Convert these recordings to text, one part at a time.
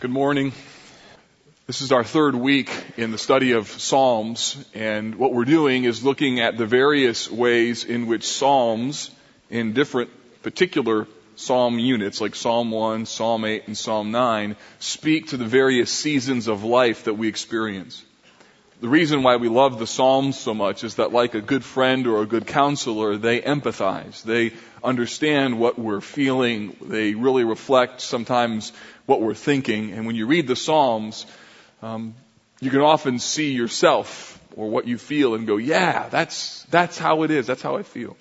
Good morning. This is our third week in the study of Psalms, and what we're doing is looking at the various ways in which Psalms, in different particular Psalm units, like Psalm 1, Psalm 8, and Psalm 9, speak to the various seasons of life that we experience. The reason why we love the Psalms so much is that like a good friend or a good counselor, they empathize. They understand what we're feeling. They really reflect sometimes what we're thinking. And when you read the Psalms, um, you can often see yourself or what you feel and go, yeah, that's, that's how it is. That's how I feel.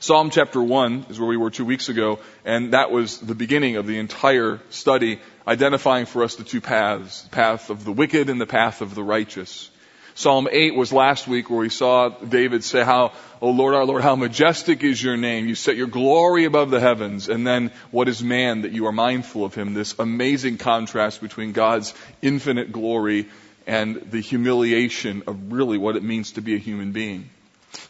Psalm chapter 1 is where we were two weeks ago, and that was the beginning of the entire study, identifying for us the two paths, the path of the wicked and the path of the righteous. Psalm 8 was last week where we saw David say how, O Lord our Lord, how majestic is your name. You set your glory above the heavens. And then what is man that you are mindful of him? This amazing contrast between God's infinite glory and the humiliation of really what it means to be a human being.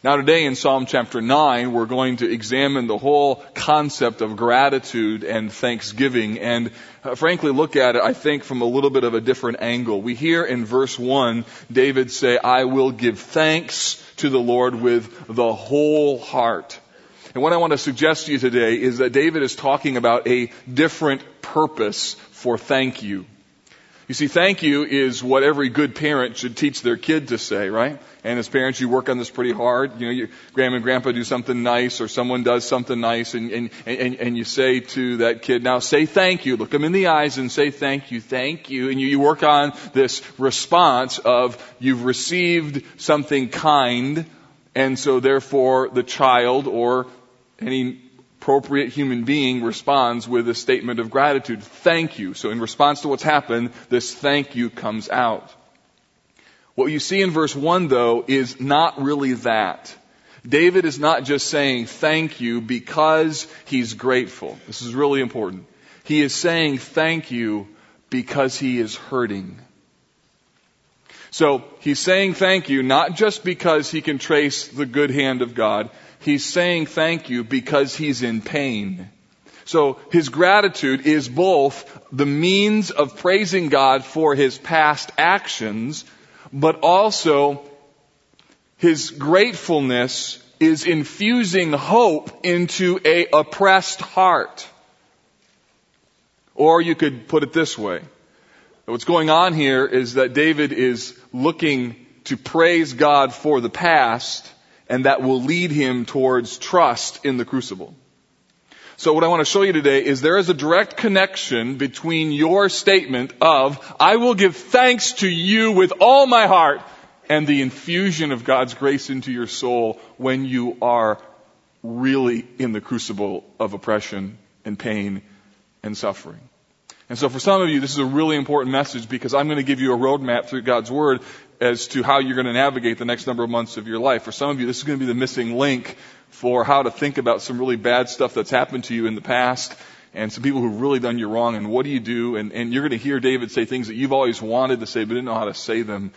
Now today in Psalm chapter 9, we're going to examine the whole concept of gratitude and thanksgiving and uh, frankly look at it, I think, from a little bit of a different angle. We hear in verse 1, David say, I will give thanks to the Lord with the whole heart. And what I want to suggest to you today is that David is talking about a different purpose for thank you. You see, thank you is what every good parent should teach their kid to say, right? And as parents, you work on this pretty hard. You know, your grandma and grandpa do something nice or someone does something nice and, and, and, and you say to that kid, now say thank you. Look them in the eyes and say thank you, thank you. And you, you work on this response of you've received something kind and so therefore the child or any appropriate human being responds with a statement of gratitude. Thank you. So in response to what's happened, this thank you comes out. What you see in verse 1 though is not really that. David is not just saying thank you because he's grateful. This is really important. He is saying thank you because he is hurting. So he's saying thank you not just because he can trace the good hand of God. He's saying thank you because he's in pain. So his gratitude is both the means of praising God for his past actions, but also his gratefulness is infusing hope into a oppressed heart. Or you could put it this way. What's going on here is that David is looking to praise God for the past and that will lead him towards trust in the crucible. So what I want to show you today is there is a direct connection between your statement of, I will give thanks to you with all my heart, and the infusion of God's grace into your soul when you are really in the crucible of oppression and pain and suffering. And so for some of you, this is a really important message because I'm going to give you a roadmap through God's Word as to how you're going to navigate the next number of months of your life. For some of you, this is going to be the missing link for how to think about some really bad stuff that's happened to you in the past and some people who've really done you wrong and what do you do? And, and you're going to hear David say things that you've always wanted to say but didn't know how to say them.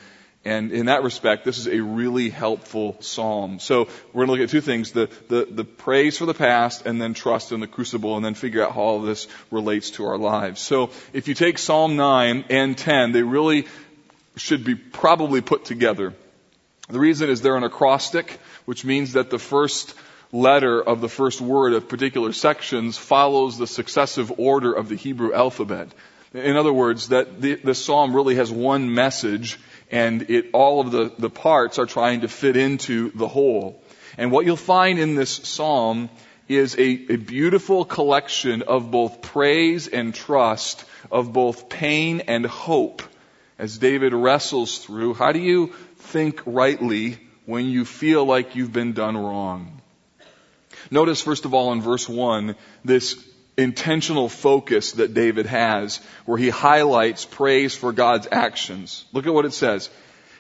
And in that respect, this is a really helpful psalm. So we're going to look at two things, the, the, the praise for the past and then trust in the crucible and then figure out how all this relates to our lives. So if you take Psalm 9 and 10, they really should be probably put together. The reason is they're an acrostic, which means that the first letter of the first word of particular sections follows the successive order of the Hebrew alphabet. In other words, that the, the psalm really has one message and it, all of the, the parts are trying to fit into the whole. And what you'll find in this psalm is a, a beautiful collection of both praise and trust, of both pain and hope as David wrestles through how do you think rightly when you feel like you've been done wrong? Notice first of all in verse 1 this intentional focus that David has where he highlights praise for God's actions. Look at what it says.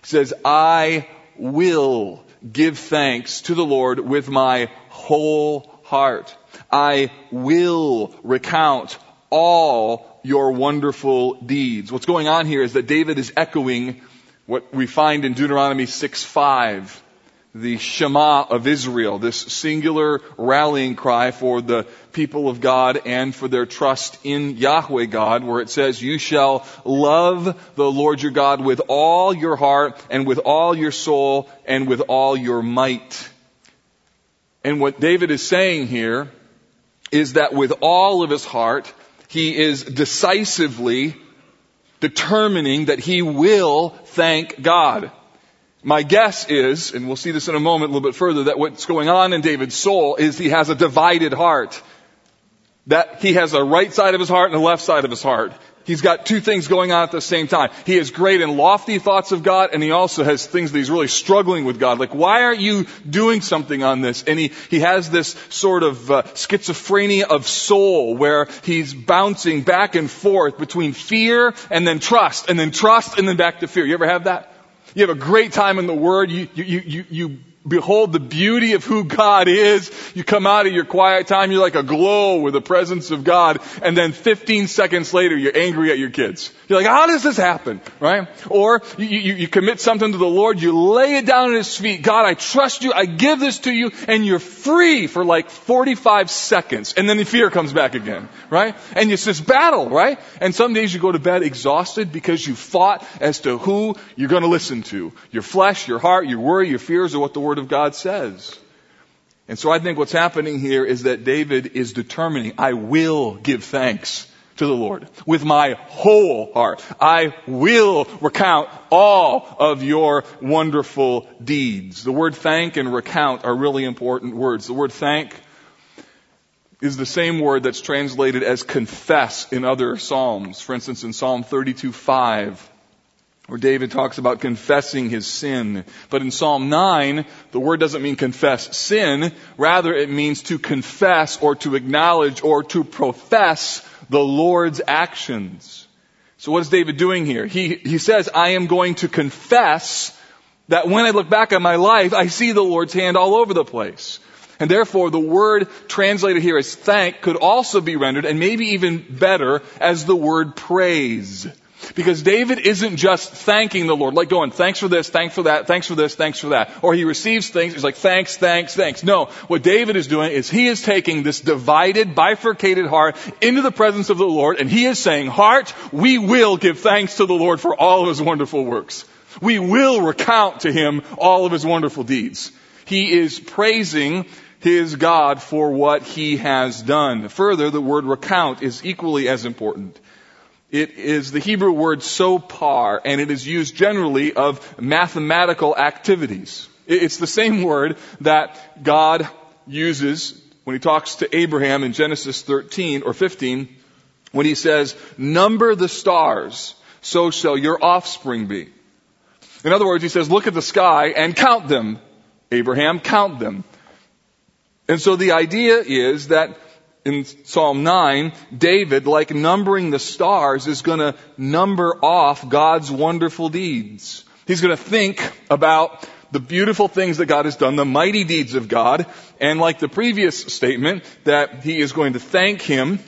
It says, I will give thanks to the Lord with my whole heart. I will recount all your wonderful deeds. What's going on here is that David is echoing what we find in Deuteronomy 6 5. the Shema of Israel, this singular rallying cry for the people of God and for their trust in Yahweh God, where it says, you shall love the Lord your God with all your heart and with all your soul and with all your might. And what David is saying here is that with all of his heart, he is decisively determining that he will thank God. My guess is, and we'll see this in a moment a little bit further, that what's going on in David's soul is he has a divided heart. That he has a right side of his heart and a left side of his heart. He's got two things going on at the same time. He has great and lofty thoughts of God, and he also has things that he's really struggling with God. Like, why aren't you doing something on this? And he, he has this sort of uh, schizophrenia of soul where he's bouncing back and forth between fear and then trust, and then trust and then back to fear. You ever have that? You have a great time in the Word. You, you, you, you behold the beauty of who God is. You come out of your quiet time, you're like a glow with the presence of God, and then 15 seconds later, you're angry at your kids. You're like, how does this happen? Right? Or you, you, you commit something to the Lord, you lay it down at His feet. God, I trust you, I give this to you, and you're free for like 45 seconds, and then the fear comes back again. Right? And it's this battle, right? And some days you go to bed exhausted because you fought as to who you're going to listen to. Your flesh, your heart, your worry, your fears, or what the Word Word of God says. And so I think what's happening here is that David is determining, I will give thanks to the Lord with my whole heart. I will recount all of your wonderful deeds. The word thank and recount are really important words. The word thank is the same word that's translated as confess in other Psalms. For instance, in Psalm 32, 5, where David talks about confessing his sin. But in Psalm 9, the word doesn't mean confess sin, rather it means to confess or to acknowledge or to profess the Lord's actions. So what is David doing here? He, he says, I am going to confess that when I look back on my life, I see the Lord's hand all over the place. And therefore, the word translated here as thank could also be rendered, and maybe even better, as the word praise. Because David isn't just thanking the Lord, like going, thanks for this, thanks for that, thanks for this, thanks for that. Or he receives things, he's like, thanks, thanks, thanks. No, what David is doing is he is taking this divided, bifurcated heart into the presence of the Lord, and he is saying, heart, we will give thanks to the Lord for all of his wonderful works. We will recount to him all of his wonderful deeds. He is praising his God for what he has done. Further, the word recount is equally as important. It is the Hebrew word sopar, and it is used generally of mathematical activities. It's the same word that God uses when he talks to Abraham in Genesis 13 or 15 when he says, number the stars, so shall your offspring be. In other words, he says, look at the sky and count them. Abraham, count them. And so the idea is that in Psalm 9, David, like numbering the stars, is going to number off God's wonderful deeds. He's going to think about the beautiful things that God has done, the mighty deeds of God, and like the previous statement, that he is going to thank him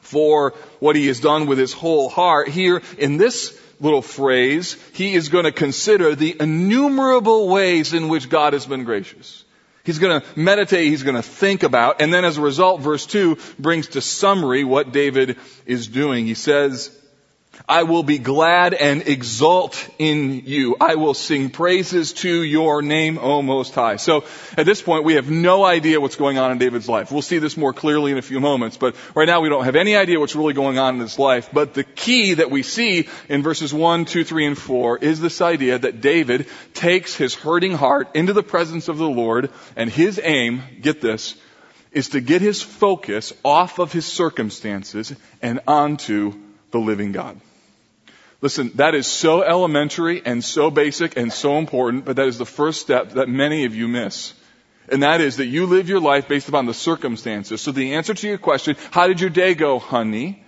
for what he has done with his whole heart. Here, in this little phrase, he is going to consider the innumerable ways in which God has been gracious. He's going to meditate, he's going to think about, and then as a result, verse 2 brings to summary what David is doing. He says, I will be glad and exult in you. I will sing praises to your name, O Most High. So at this point, we have no idea what's going on in David's life. We'll see this more clearly in a few moments, but right now we don't have any idea what's really going on in his life. But the key that we see in verses 1, 2, 3, and 4 is this idea that David takes his hurting heart into the presence of the Lord, and his aim, get this, is to get his focus off of his circumstances and onto the living God. Listen, that is so elementary and so basic and so important, but that is the first step that many of you miss. And that is that you live your life based upon the circumstances. So the answer to your question, how did your day go, honey?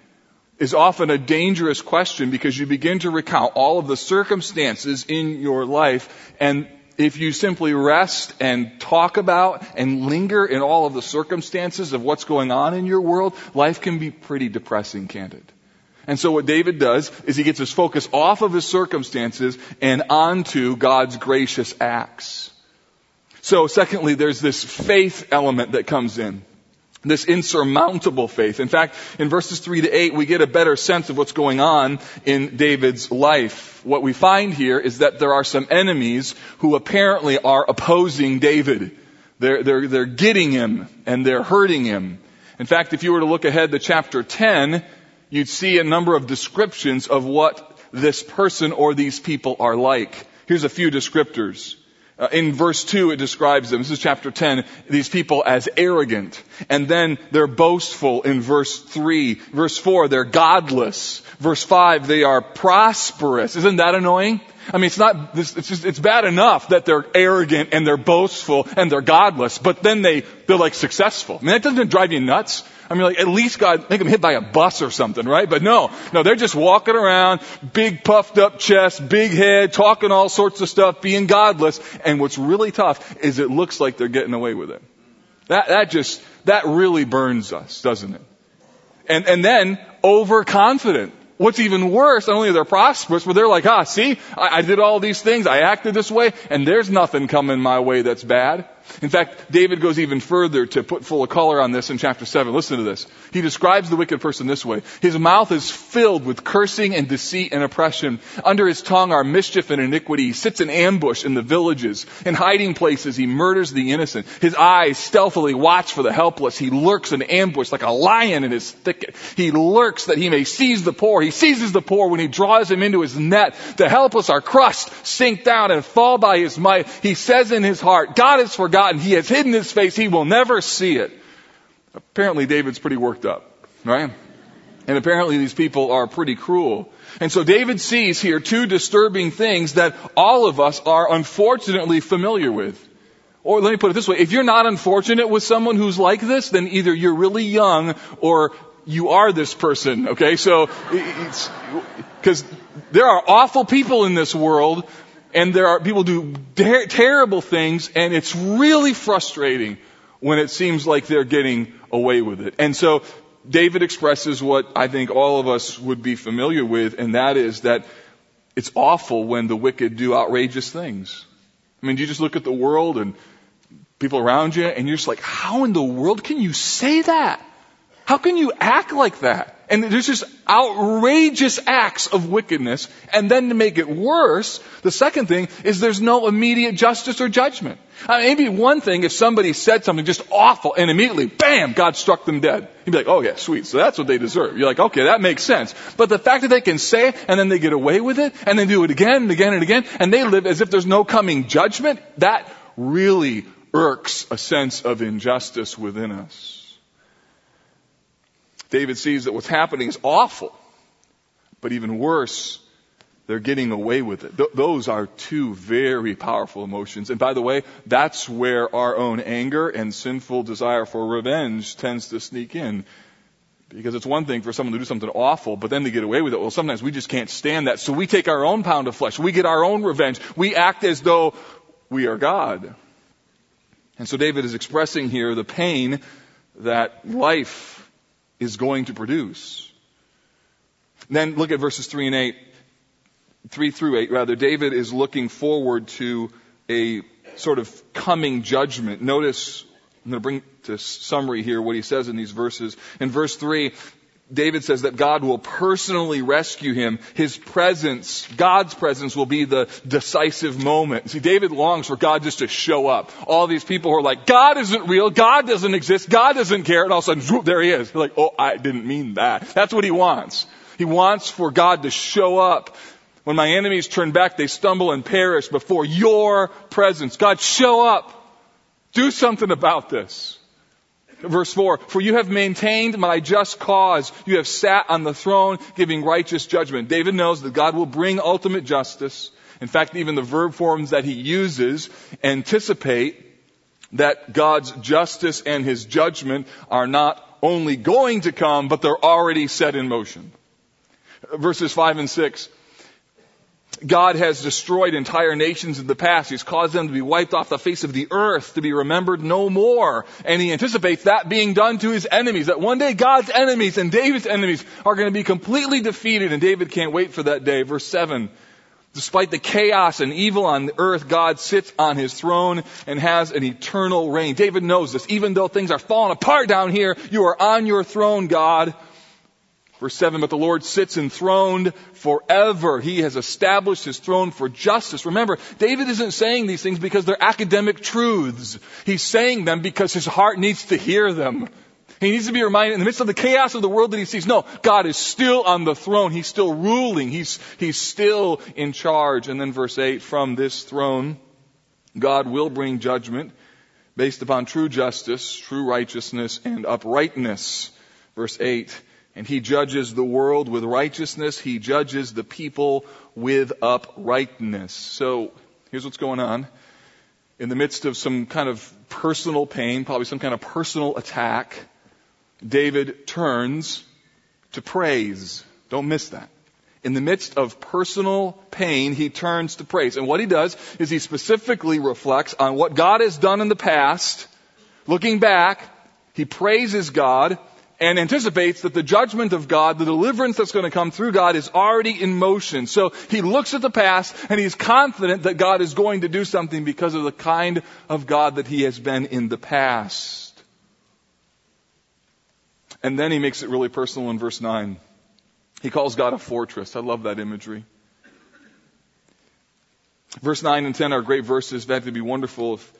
is often a dangerous question because you begin to recount all of the circumstances in your life and if you simply rest and talk about and linger in all of the circumstances of what's going on in your world, life can be pretty depressing, can't it? And so what David does is he gets his focus off of his circumstances and onto God's gracious acts. So secondly, there's this faith element that comes in. This insurmountable faith. In fact, in verses 3 to 8, we get a better sense of what's going on in David's life. What we find here is that there are some enemies who apparently are opposing David. They're, they're, they're getting him and they're hurting him. In fact, if you were to look ahead to chapter 10, you'd see a number of descriptions of what this person or these people are like. Here's a few descriptors. Uh, in verse 2, it describes them. This is chapter 10. These people as arrogant. And then they're boastful in verse 3. Verse 4, they're godless. Verse 5, they are prosperous. Isn't that annoying? I mean, it's not, it's just, it's bad enough that they're arrogant and they're boastful and they're godless, but then they, they're like successful. I mean, that doesn't drive you nuts. I mean, like, at least God, make them hit by a bus or something, right? But no, no, they're just walking around, big puffed up chest, big head, talking all sorts of stuff, being godless. And what's really tough is it looks like they're getting away with it. That, that just, that really burns us, doesn't it? And, and then overconfident. What's even worse, not only are they prosperous, but they're like, ah, see, I, I did all these things, I acted this way, and there's nothing coming my way that's bad. In fact, David goes even further to put full of color on this in chapter 7. Listen to this. He describes the wicked person this way. His mouth is filled with cursing and deceit and oppression. Under his tongue are mischief and iniquity. He sits in ambush in the villages. In hiding places, he murders the innocent. His eyes stealthily watch for the helpless. He lurks in ambush like a lion in his thicket. He lurks that he may seize the poor. He seizes the poor when he draws him into his net. The helpless are crushed, sink down, and fall by his might. He says in his heart, God is forgotten forgotten. He has hidden his face. He will never see it. Apparently David's pretty worked up, right? And apparently these people are pretty cruel. And so David sees here two disturbing things that all of us are unfortunately familiar with. Or let me put it this way, if you're not unfortunate with someone who's like this, then either you're really young or you are this person, okay? So, because there are awful people in this world and there are people do ter- terrible things and it's really frustrating when it seems like they're getting away with it. And so David expresses what I think all of us would be familiar with and that is that it's awful when the wicked do outrageous things. I mean, you just look at the world and people around you and you're just like, how in the world can you say that? How can you act like that? And there's just outrageous acts of wickedness. And then to make it worse, the second thing is there's no immediate justice or judgment. I mean, maybe one thing if somebody said something just awful and immediately, bam, God struck them dead. You'd be like, oh yeah, sweet. So that's what they deserve. You're like, okay, that makes sense. But the fact that they can say it and then they get away with it and they do it again and again and again and they live as if there's no coming judgment, that really irks a sense of injustice within us. David sees that what's happening is awful. But even worse, they're getting away with it. Th- those are two very powerful emotions. And by the way, that's where our own anger and sinful desire for revenge tends to sneak in. Because it's one thing for someone to do something awful, but then to get away with it. Well, sometimes we just can't stand that. So we take our own pound of flesh. We get our own revenge. We act as though we are God. And so David is expressing here the pain that life is going to produce. Then look at verses 3 and 8. 3 through 8 rather. David is looking forward to a sort of coming judgment. Notice, I'm going to bring to summary here what he says in these verses. In verse 3, David says that God will personally rescue him. His presence, God's presence will be the decisive moment. See, David longs for God just to show up. All these people who are like, God isn't real, God doesn't exist, God doesn't care, and all of a sudden, there he is. They're like, oh, I didn't mean that. That's what he wants. He wants for God to show up. When my enemies turn back, they stumble and perish before your presence. God, show up. Do something about this. Verse 4, for you have maintained my just cause. You have sat on the throne giving righteous judgment. David knows that God will bring ultimate justice. In fact, even the verb forms that he uses anticipate that God's justice and his judgment are not only going to come, but they're already set in motion. Verses 5 and 6. God has destroyed entire nations in the past. He's caused them to be wiped off the face of the earth, to be remembered no more. And he anticipates that being done to his enemies, that one day God's enemies and David's enemies are going to be completely defeated, and David can't wait for that day. Verse 7. Despite the chaos and evil on the earth, God sits on his throne and has an eternal reign. David knows this. Even though things are falling apart down here, you are on your throne, God. Verse 7, but the Lord sits enthroned forever. He has established his throne for justice. Remember, David isn't saying these things because they're academic truths. He's saying them because his heart needs to hear them. He needs to be reminded in the midst of the chaos of the world that he sees, no, God is still on the throne. He's still ruling. He's, he's still in charge. And then verse 8, from this throne, God will bring judgment based upon true justice, true righteousness, and uprightness. Verse 8, and he judges the world with righteousness. He judges the people with uprightness. So here's what's going on. In the midst of some kind of personal pain, probably some kind of personal attack, David turns to praise. Don't miss that. In the midst of personal pain, he turns to praise. And what he does is he specifically reflects on what God has done in the past. Looking back, he praises God and anticipates that the judgment of God, the deliverance that's going to come through God is already in motion. So he looks at the past and he's confident that God is going to do something because of the kind of God that he has been in the past. And then he makes it really personal in verse 9. He calls God a fortress. I love that imagery. Verse 9 and 10 are great verses. Fact, it'd be wonderful if,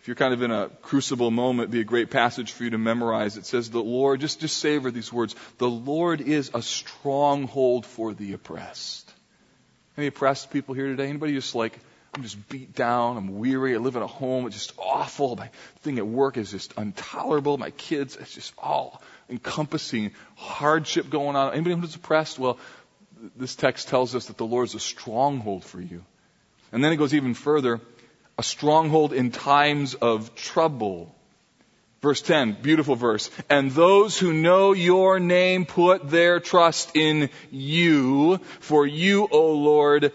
if you're kind of in a crucible moment, it'd be a great passage for you to memorize. It says, the Lord, just, just savor these words. The Lord is a stronghold for the oppressed. Any oppressed people here today? Anybody just like, I'm just beat down. I'm weary. I live in a home. It's just awful. My thing at work is just intolerable. My kids, it's just all encompassing hardship going on. Anybody who's oppressed? Well, this text tells us that the Lord is a stronghold for you. And then it goes even further, a stronghold in times of trouble. Verse 10, beautiful verse. And those who know your name put their trust in you, for you, O Lord,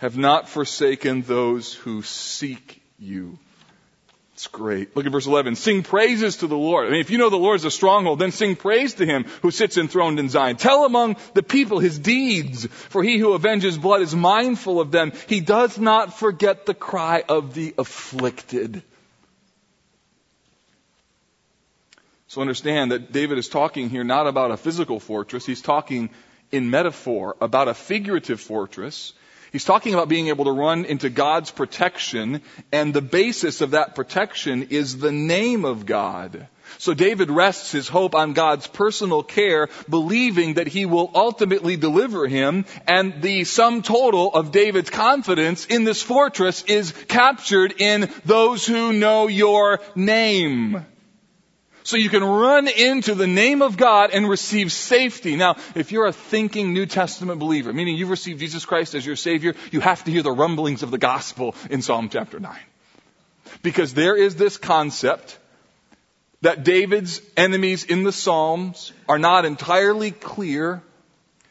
have not forsaken those who seek you. It's great. Look at verse 11. Sing praises to the Lord. I mean, if you know the Lord is a stronghold, then sing praise to him who sits enthroned in Zion. Tell among the people his deeds, for he who avenges blood is mindful of them. He does not forget the cry of the afflicted. So understand that David is talking here not about a physical fortress. He's talking in metaphor about a figurative fortress He's talking about being able to run into God's protection, and the basis of that protection is the name of God. So David rests his hope on God's personal care, believing that he will ultimately deliver him, and the sum total of David's confidence in this fortress is captured in those who know your name. So you can run into the name of God and receive safety. Now, if you're a thinking New Testament believer, meaning you've received Jesus Christ as your Savior, you have to hear the rumblings of the gospel in Psalm chapter 9. Because there is this concept that David's enemies in the Psalms are not entirely clear,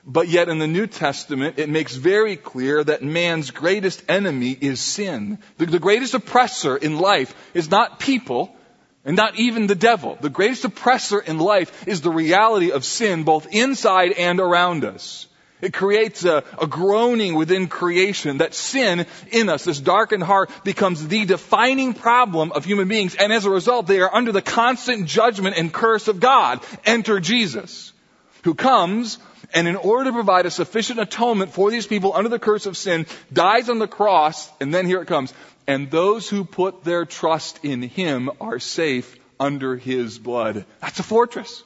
but yet in the New Testament it makes very clear that man's greatest enemy is sin. The, the greatest oppressor in life is not people, and not even the devil. The greatest oppressor in life is the reality of sin both inside and around us. It creates a, a, groaning within creation that sin in us, this darkened heart, becomes the defining problem of human beings. And as a result, they are under the constant judgment and curse of God. Enter Jesus, who comes and in order to provide a sufficient atonement for these people under the curse of sin, dies on the cross, and then here it comes, and those who put their trust in him are safe under his blood. That's a fortress.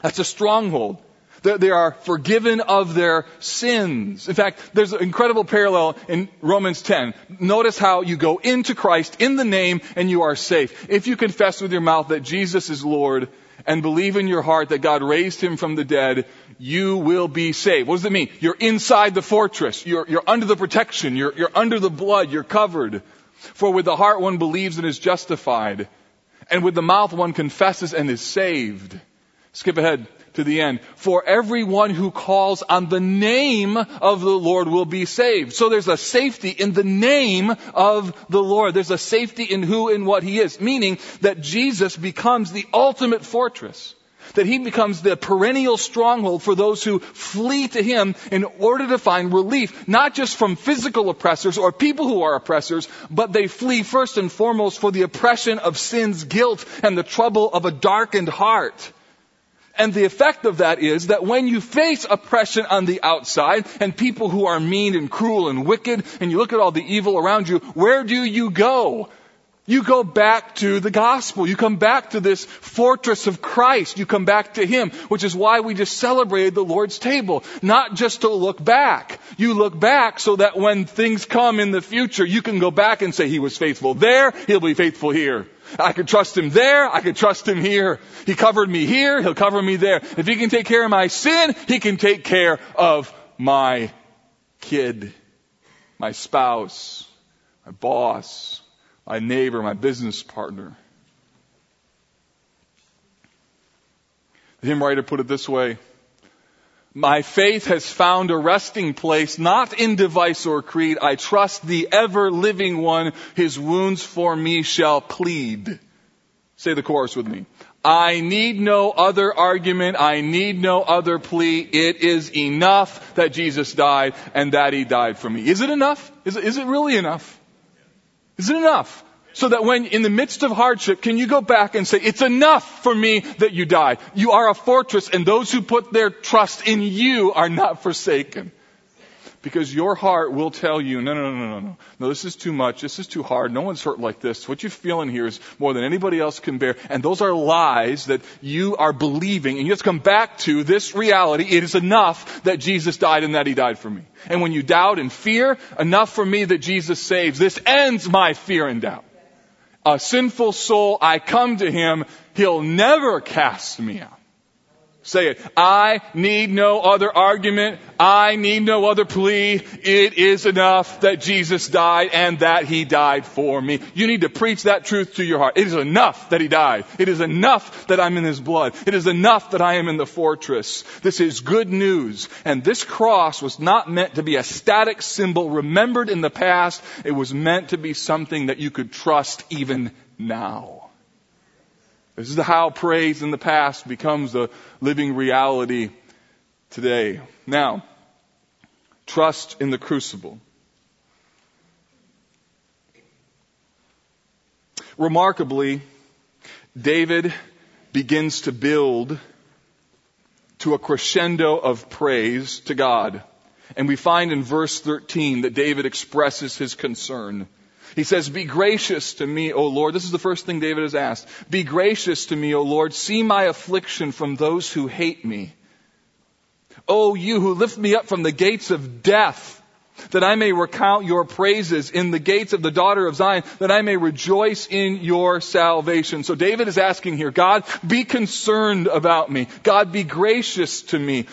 That's a stronghold. They are forgiven of their sins. In fact, there's an incredible parallel in Romans 10. Notice how you go into Christ in the name and you are safe. If you confess with your mouth that Jesus is Lord and believe in your heart that God raised him from the dead, you will be saved. What does it mean? You're inside the fortress. You're, you're under the protection. You're, you're under the blood. You're covered. For with the heart one believes and is justified. And with the mouth one confesses and is saved. Skip ahead to the end. For everyone who calls on the name of the Lord will be saved. So there's a safety in the name of the Lord. There's a safety in who and what he is. Meaning that Jesus becomes the ultimate fortress. That he becomes the perennial stronghold for those who flee to him in order to find relief, not just from physical oppressors or people who are oppressors, but they flee first and foremost for the oppression of sin's guilt and the trouble of a darkened heart. And the effect of that is that when you face oppression on the outside and people who are mean and cruel and wicked and you look at all the evil around you, where do you go? You go back to the gospel. You come back to this fortress of Christ. You come back to Him, which is why we just celebrated the Lord's table. Not just to look back. You look back so that when things come in the future, you can go back and say, He was faithful there, He'll be faithful here. I could trust Him there, I could trust Him here. He covered me here, He'll cover me there. If He can take care of my sin, He can take care of my kid, my spouse, my boss, my neighbor, my business partner. The hymn writer put it this way. My faith has found a resting place, not in device or creed. I trust the ever living one. His wounds for me shall plead. Say the chorus with me. I need no other argument. I need no other plea. It is enough that Jesus died and that he died for me. Is it enough? Is it, is it really enough? Is it enough? So that when in the midst of hardship, can you go back and say, it's enough for me that you died. You are a fortress and those who put their trust in you are not forsaken. Because your heart will tell you, no, no, no, no, no, no, this is too much. This is too hard. No one's hurt like this. What you feel in here is more than anybody else can bear. And those are lies that you are believing. And you have to come back to this reality. It is enough that Jesus died and that He died for me. And when you doubt and fear, enough for me that Jesus saves. This ends my fear and doubt. A sinful soul, I come to Him. He'll never cast me out. Say it. I need no other argument. I need no other plea. It is enough that Jesus died and that He died for me. You need to preach that truth to your heart. It is enough that He died. It is enough that I'm in His blood. It is enough that I am in the fortress. This is good news. And this cross was not meant to be a static symbol remembered in the past. It was meant to be something that you could trust even now. This is how praise in the past becomes a living reality today. Now, trust in the crucible. Remarkably, David begins to build to a crescendo of praise to God. And we find in verse 13 that David expresses his concern. He says, Be gracious to me, O Lord. This is the first thing David has asked. Be gracious to me, O Lord. See my affliction from those who hate me. O you who lift me up from the gates of death that I may recount your praises in the gates of the daughter of Zion, that I may rejoice in your salvation. So David is asking here, God, be concerned about me. God, be gracious to me.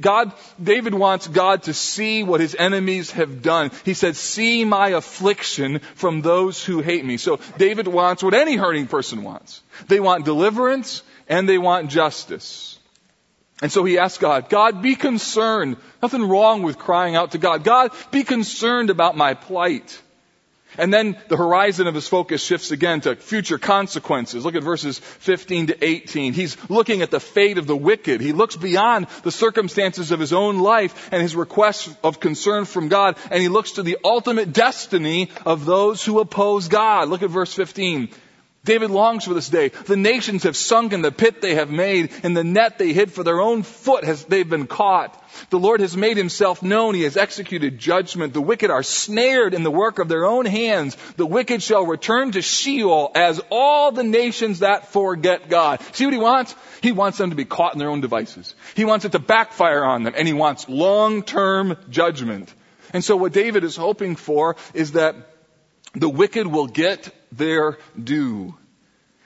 God, David wants God to see what his enemies have done. He said, see my affliction from those who hate me. So David wants what any hurting person wants. They want deliverance and they want justice. And so he asked God, God, be concerned. Nothing wrong with crying out to God. God, be concerned about my plight. And then the horizon of his focus shifts again to future consequences. Look at verses 15 to 18. He's looking at the fate of the wicked. He looks beyond the circumstances of his own life and his requests of concern from God, and he looks to the ultimate destiny of those who oppose God. Look at verse 15. David longs for this day. The nations have sunk in the pit they have made. In the net they hid for their own foot has they've been caught. The Lord has made himself known. He has executed judgment. The wicked are snared in the work of their own hands. The wicked shall return to Sheol as all the nations that forget God. See what he wants? He wants them to be caught in their own devices. He wants it to backfire on them and he wants long-term judgment. And so what David is hoping for is that the wicked will get their due.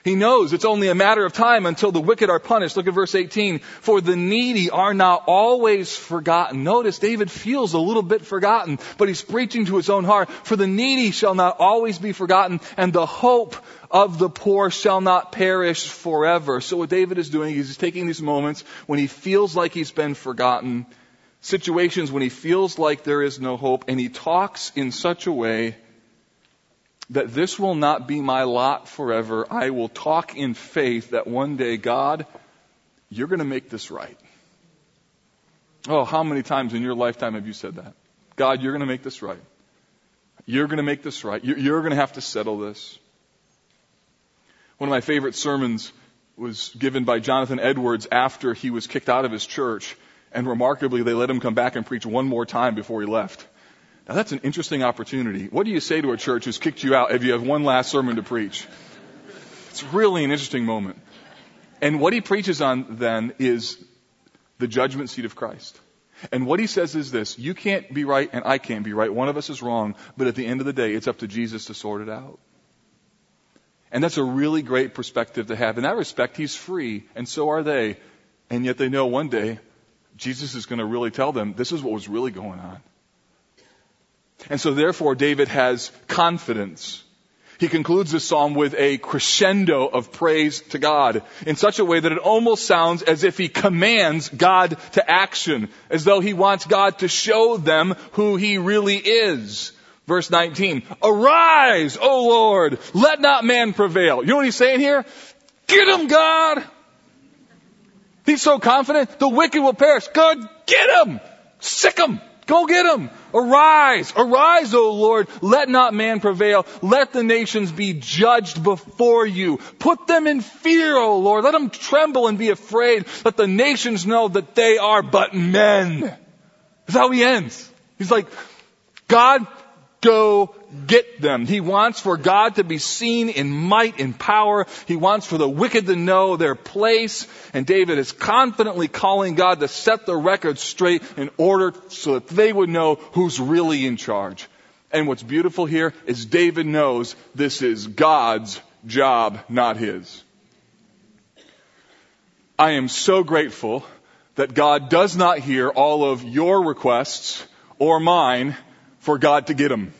He knows it's only a matter of time until the wicked are punished. Look at verse 18. For the needy are not always forgotten. Notice David feels a little bit forgotten, but he's preaching to his own heart. For the needy shall not always be forgotten, and the hope of the poor shall not perish forever. So what David is doing is he's taking these moments when he feels like he's been forgotten, situations when he feels like there is no hope, and he talks in such a way that this will not be my lot forever. I will talk in faith that one day God you're going to make this right. Oh, how many times in your lifetime have you said that? God, you're going to make this right. You're going to make this right. You're going to have to settle this. One of my favorite sermons was given by Jonathan Edwards after he was kicked out of his church. And remarkably, they let him come back and preach one more time before he left. Now that's an interesting opportunity. What do you say to a church who's kicked you out if you have one last sermon to preach? It's really an interesting moment. And what he preaches on then is the judgment seat of Christ. And what he says is this, you can't be right and I can't be right. One of us is wrong, but at the end of the day, it's up to Jesus to sort it out. And that's a really great perspective to have. In that respect, he's free, and so are they. And yet they know one day Jesus is going to really tell them this is what was really going on. And so therefore, David has confidence he concludes this psalm with a crescendo of praise to God in such a way that it almost sounds as if he commands God to action, as though he wants God to show them who he really is. Verse 19, arise, O Lord, let not man prevail. You know what he's saying here? Get him, God! He's so confident, the wicked will perish. God, get him! Sic him! Go get him! Arise, arise, O Lord. Let not man prevail. Let the nations be judged before you. Put them in fear, O Lord. Let them tremble and be afraid. Let the nations know that they are but men. That's how he ends. He's like, God, go get them. He wants for God to be seen in might and power. He wants for the wicked to know their place. And David is confidently calling God to set the record straight in order so that they would know who's really in charge. And what's beautiful here is David knows this is God's job, not his. I am so grateful that God does not hear all of your requests or mine for God to get them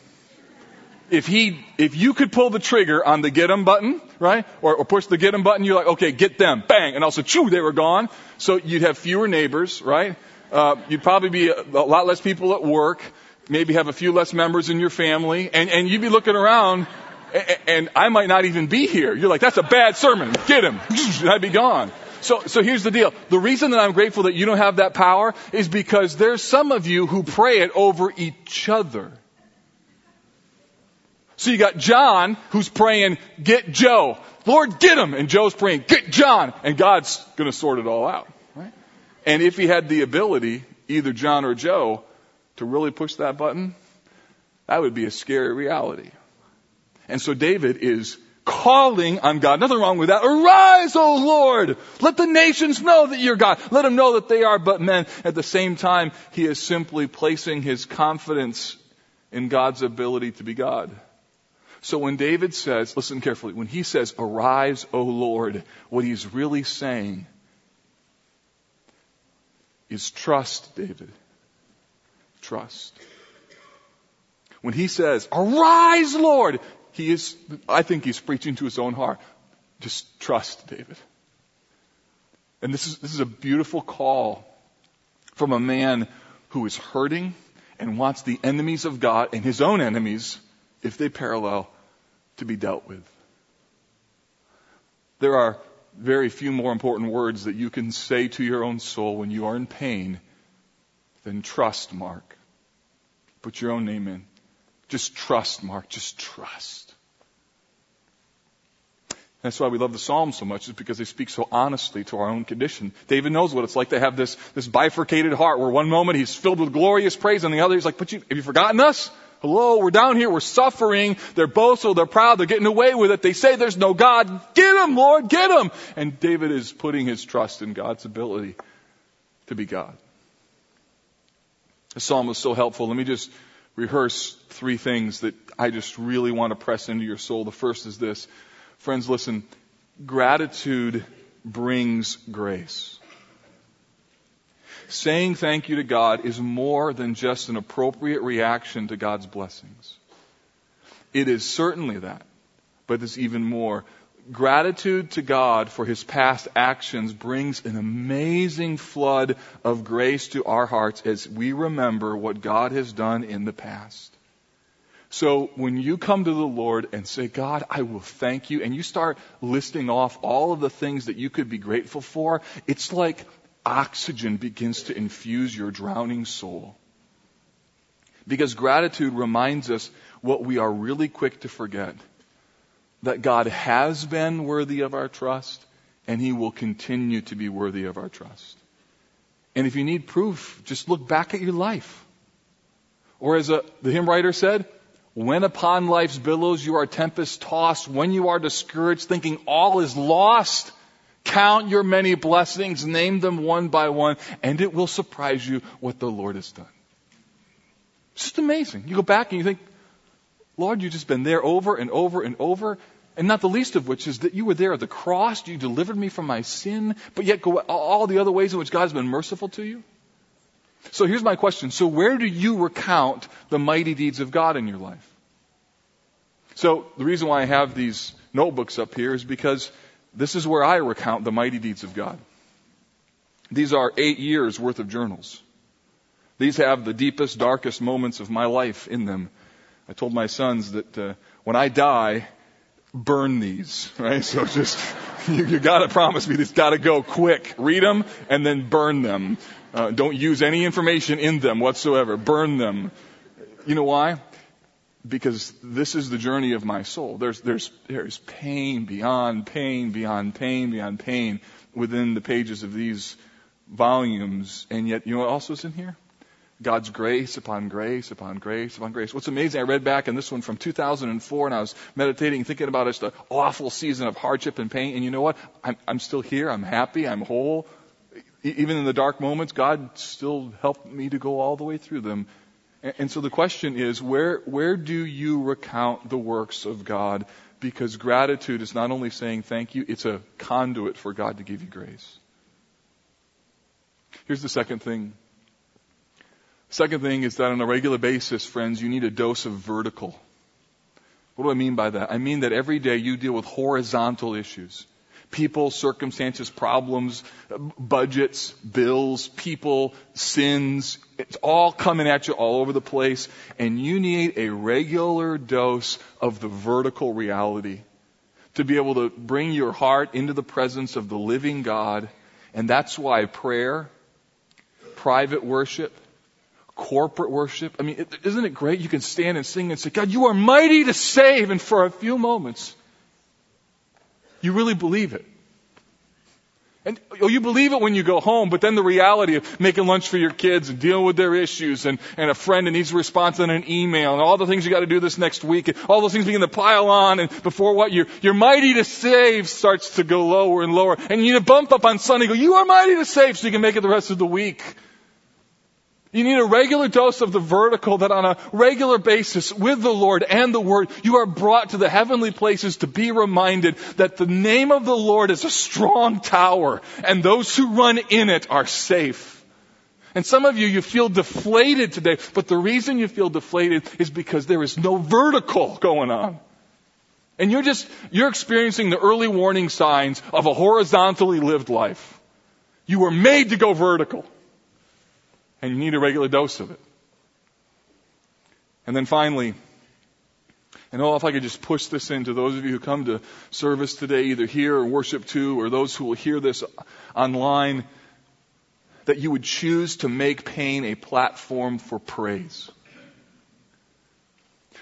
if he, if you could pull the trigger on the get them button, right? Or, or push the get them button, you're like, okay, get them, bang, and also, chew, they were gone. So you'd have fewer neighbors, right? Uh, you'd probably be a, a lot less people at work, maybe have a few less members in your family, and, and you'd be looking around, and, and I might not even be here. You're like, that's a bad sermon. Get him. And I'd be gone. So, so here's the deal. The reason that I'm grateful that you don't have that power is because there's some of you who pray it over each other. So you got John who's praying, get Joe. Lord, get him. And Joe's praying, get John. And God's going to sort it all out. And if he had the ability, either John or Joe, to really push that button, that would be a scary reality. And so David is calling on God. Nothing wrong with that. Arise, O Lord! Let the nations know that you're God. Let them know that they are but men. At the same time, he is simply placing his confidence in God's ability to be God. So when David says, listen carefully, when he says, arise, O Lord, what he's really saying is trust, David. Trust. When he says, arise, Lord, he is, I think he's preaching to his own heart. Just trust, David. And this is, this is a beautiful call from a man who is hurting and wants the enemies of God and his own enemies, if they parallel, to be dealt with. There are very few more important words that you can say to your own soul when you are in pain than trust, Mark. Put your own name in. Just trust, Mark. Just trust. That's why we love the Psalms so much, is because they speak so honestly to our own condition. David knows what it's like to have this, this bifurcated heart where one moment he's filled with glorious praise and the other he's like, but you, have you forgotten us? Hello, we're down here, we're suffering. They're boastful, they're proud, they're getting away with it. They say there's no God. Get them, Lord, get them. And David is putting his trust in God's ability to be God. The psalm was so helpful. Let me just rehearse three things that I just really want to press into your soul. The first is this. Friends, listen. Gratitude brings grace. Saying thank you to God is more than just an appropriate reaction to God's blessings. It is certainly that, but it's even more. Gratitude to God for His past actions brings an amazing flood of grace to our hearts as we remember what God has done in the past. So when you come to the Lord and say, God, I will thank you, and you start listing off all of the things that you could be grateful for, it's like oxygen begins to infuse your drowning soul. Because gratitude reminds us what we are really quick to forget. That God has been worthy of our trust, and He will continue to be worthy of our trust. And if you need proof, just look back at your life. Or as a, the hymn writer said, when upon life's billows you are tempest tossed, when you are discouraged, thinking all is lost, count your many blessings, name them one by one, and it will surprise you what the Lord has done. It's just amazing. You go back and you think, Lord, you've just been there over and over and over. And not the least of which is that you were there at the cross, you delivered me from my sin, but yet go all the other ways in which God has been merciful to you. So here's my question. So where do you recount the mighty deeds of God in your life? So the reason why I have these notebooks up here is because this is where I recount the mighty deeds of God. These are eight years worth of journals. These have the deepest, darkest moments of my life in them. I told my sons that uh, when I die, burn these, right? So just, you, you gotta promise me this gotta go quick. Read them and then burn them. Uh, don't use any information in them whatsoever. Burn them. You know why? Because this is the journey of my soul. There's, there's, there's pain beyond pain, beyond pain, beyond pain within the pages of these volumes. And yet, you know what else is in here? God's grace upon grace upon grace upon grace. What's amazing, I read back in this one from 2004 and I was meditating, thinking about just an awful season of hardship and pain. And you know what? I'm, I'm still here. I'm happy. I'm whole even in the dark moments, God still helped me to go all the way through them. And so the question is, where, where do you recount the works of God? Because gratitude is not only saying thank you, it's a conduit for God to give you grace. Here's the second thing. Second thing is that on a regular basis, friends, you need a dose of vertical. What do I mean by that? I mean that every day you deal with horizontal issues people, circumstances, problems, budgets, bills, people, sins. It's all coming at you all over the place. And you need a regular dose of the vertical reality to be able to bring your heart into the presence of the living God. And that's why prayer, private worship, corporate worship. I mean, isn't it great? You can stand and sing and say, God, you are mighty to save. And for a few moments, you really believe it. And oh, you believe it when you go home, but then the reality of making lunch for your kids and dealing with their issues and, and a friend that needs a response on an email and all the things you got to do this next week and all those things begin to pile on and before what you're, you're mighty to save starts to go lower and lower and you need to bump up on Sunday go, you are mighty to save so you can make it the rest of the week. You need a regular dose of the vertical that on a regular basis with the Lord and the Word, you are brought to the heavenly places to be reminded that the name of the Lord is a strong tower and those who run in it are safe. And some of you, you feel deflated today, but the reason you feel deflated is because there is no vertical going on. And you're just, you're experiencing the early warning signs of a horizontally lived life. You were made to go vertical and you need a regular dose of it. And then finally, and oh, if I could just push this into those of you who come to service today, either here or worship too, or those who will hear this online, that you would choose to make pain a platform for praise.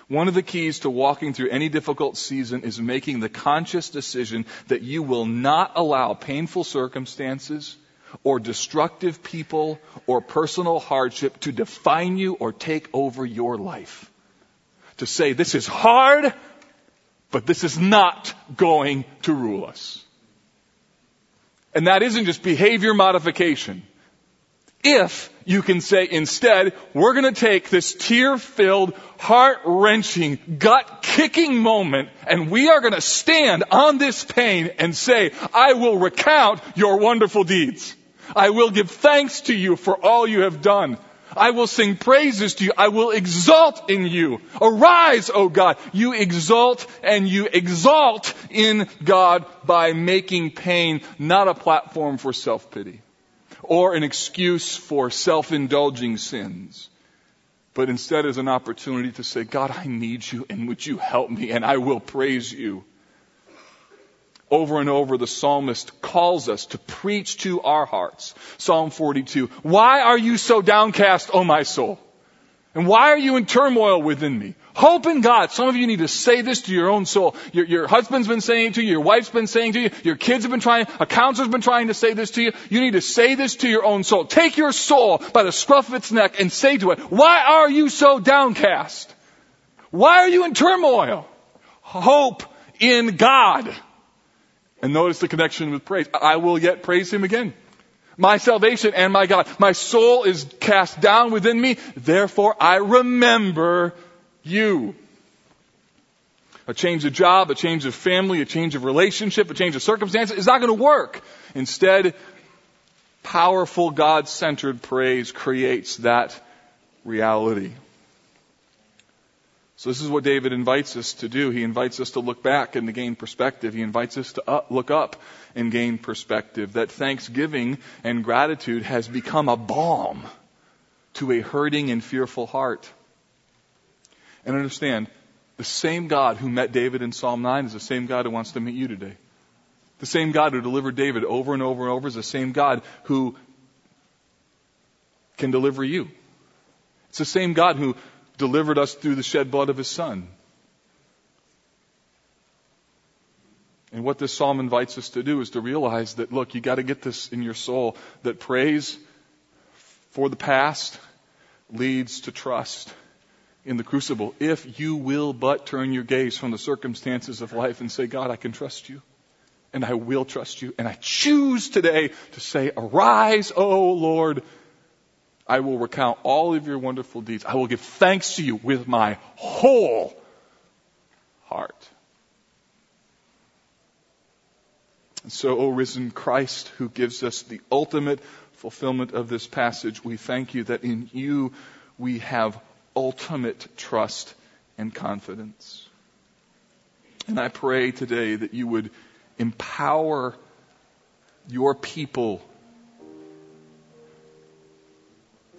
One of the keys to walking through any difficult season is making the conscious decision that you will not allow painful circumstances, or destructive people or personal hardship to define you or take over your life. To say, this is hard, but this is not going to rule us. And that isn't just behavior modification. If you can say instead, we're going to take this tear filled, heart wrenching, gut kicking moment and we are going to stand on this pain and say, I will recount your wonderful deeds. I will give thanks to you for all you have done. I will sing praises to you. I will exalt in you. Arise, O God. You exalt and you exalt in God by making pain not a platform for self-pity or an excuse for self-indulging sins, but instead as an opportunity to say, God, I need you and would you help me and I will praise you. Over and over, the psalmist calls us to preach to our hearts. Psalm 42. Why are you so downcast, O my soul? And why are you in turmoil within me? Hope in God. Some of you need to say this to your own soul. Your, your husband's been saying it to you. Your wife's been saying to you. Your kids have been trying, a counselor's been trying to say this to you. You need to say this to your own soul. Take your soul by the scruff of its neck and say to it, why are you so downcast? Why are you in turmoil? Hope in God. And notice the connection with praise. I will yet praise Him again my salvation and my God. My soul is cast down within me, therefore I remember you. A change of job, a change of family, a change of relationship, a change of circumstances is not going to work. Instead, powerful God-centered praise creates that reality. So this is what David invites us to do. He invites us to look back and to gain perspective. He invites us to up, look up and gain perspective. That thanksgiving and gratitude has become a balm to a hurting and fearful heart. And understand, the same God who met David in Psalm 9 is the same God who wants to meet you today. The same God who delivered David over and over and over is the same God who can deliver you. It's the same God who delivered us through the shed blood of his son. And what this psalm invites us to do is to realize that, look, you got to get this in your soul that praise for the past leads to trust in the crucible. If you will but turn your gaze from the circumstances of life and say, God, I can trust you. And I will trust you. And I choose today to say, arise, O Lord, I will recount all of your wonderful deeds. I will give thanks to you with my whole heart. And so, O risen Christ, who gives us the ultimate fulfillment of this passage, we thank you that in you we have ultimate trust and confidence. And I pray today that you would empower your people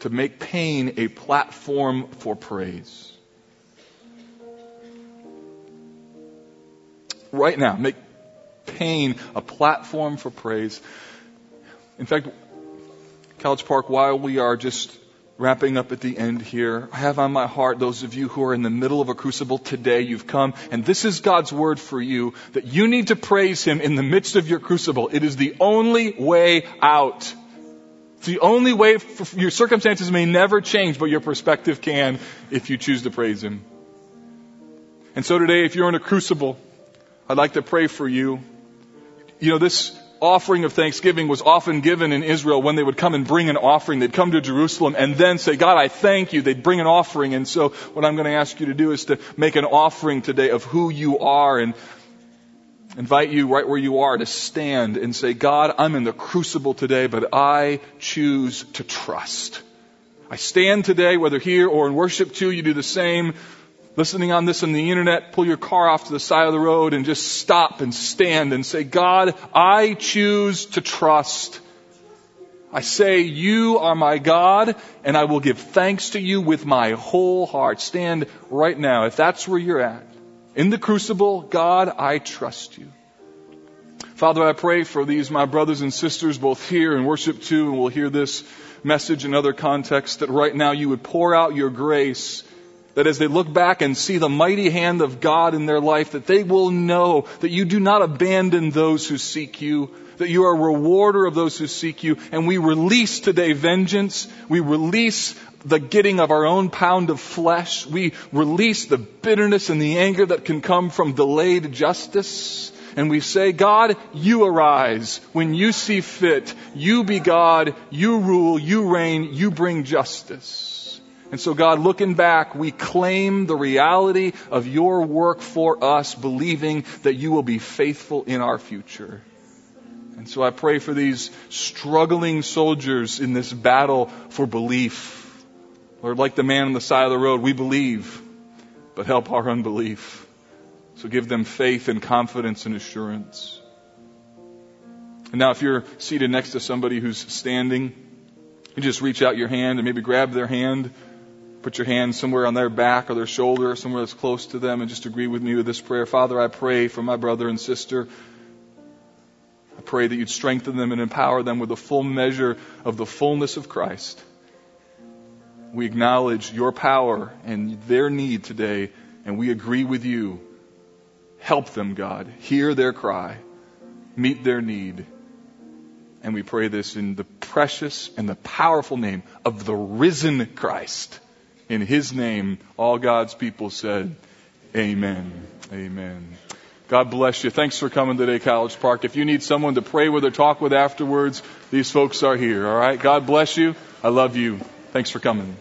to make pain a platform for praise. Right now, make pain a platform for praise. In fact, College Park, while we are just wrapping up at the end here, I have on my heart those of you who are in the middle of a crucible today. You've come, and this is God's word for you that you need to praise Him in the midst of your crucible. It is the only way out. It's the only way for, your circumstances may never change, but your perspective can if you choose to praise Him. And so today, if you're in a crucible, I'd like to pray for you. You know, this offering of thanksgiving was often given in Israel when they would come and bring an offering. They'd come to Jerusalem and then say, God, I thank you. They'd bring an offering. And so what I'm going to ask you to do is to make an offering today of who you are and invite you right where you are to stand and say, God, I'm in the crucible today, but I choose to trust. I stand today, whether here or in worship too, you do the same. Listening on this on the internet, pull your car off to the side of the road and just stop and stand and say, God, I choose to trust. I say, you are my God and I will give thanks to you with my whole heart. Stand right now if that's where you're at. In the crucible, God, I trust you. Father, I pray for these, my brothers and sisters, both here and worship too, and we'll hear this message in other contexts, that right now you would pour out your grace, that as they look back and see the mighty hand of God in their life, that they will know that you do not abandon those who seek you, that you are a rewarder of those who seek you, and we release today vengeance, we release the getting of our own pound of flesh. We release the bitterness and the anger that can come from delayed justice. And we say, God, you arise when you see fit. You be God. You rule. You reign. You bring justice. And so God, looking back, we claim the reality of your work for us, believing that you will be faithful in our future. And so I pray for these struggling soldiers in this battle for belief Lord, like the man on the side of the road, we believe, but help our unbelief. So give them faith and confidence and assurance. And now if you're seated next to somebody who's standing, you just reach out your hand and maybe grab their hand. put your hand somewhere on their back or their shoulder or somewhere that's close to them and just agree with me with this prayer. Father, I pray for my brother and sister. I pray that you'd strengthen them and empower them with the full measure of the fullness of Christ. We acknowledge your power and their need today, and we agree with you. Help them, God. Hear their cry. Meet their need. And we pray this in the precious and the powerful name of the risen Christ. In his name, all God's people said, Amen. Amen. God bless you. Thanks for coming today, College Park. If you need someone to pray with or talk with afterwards, these folks are here. All right. God bless you. I love you. Thanks for coming.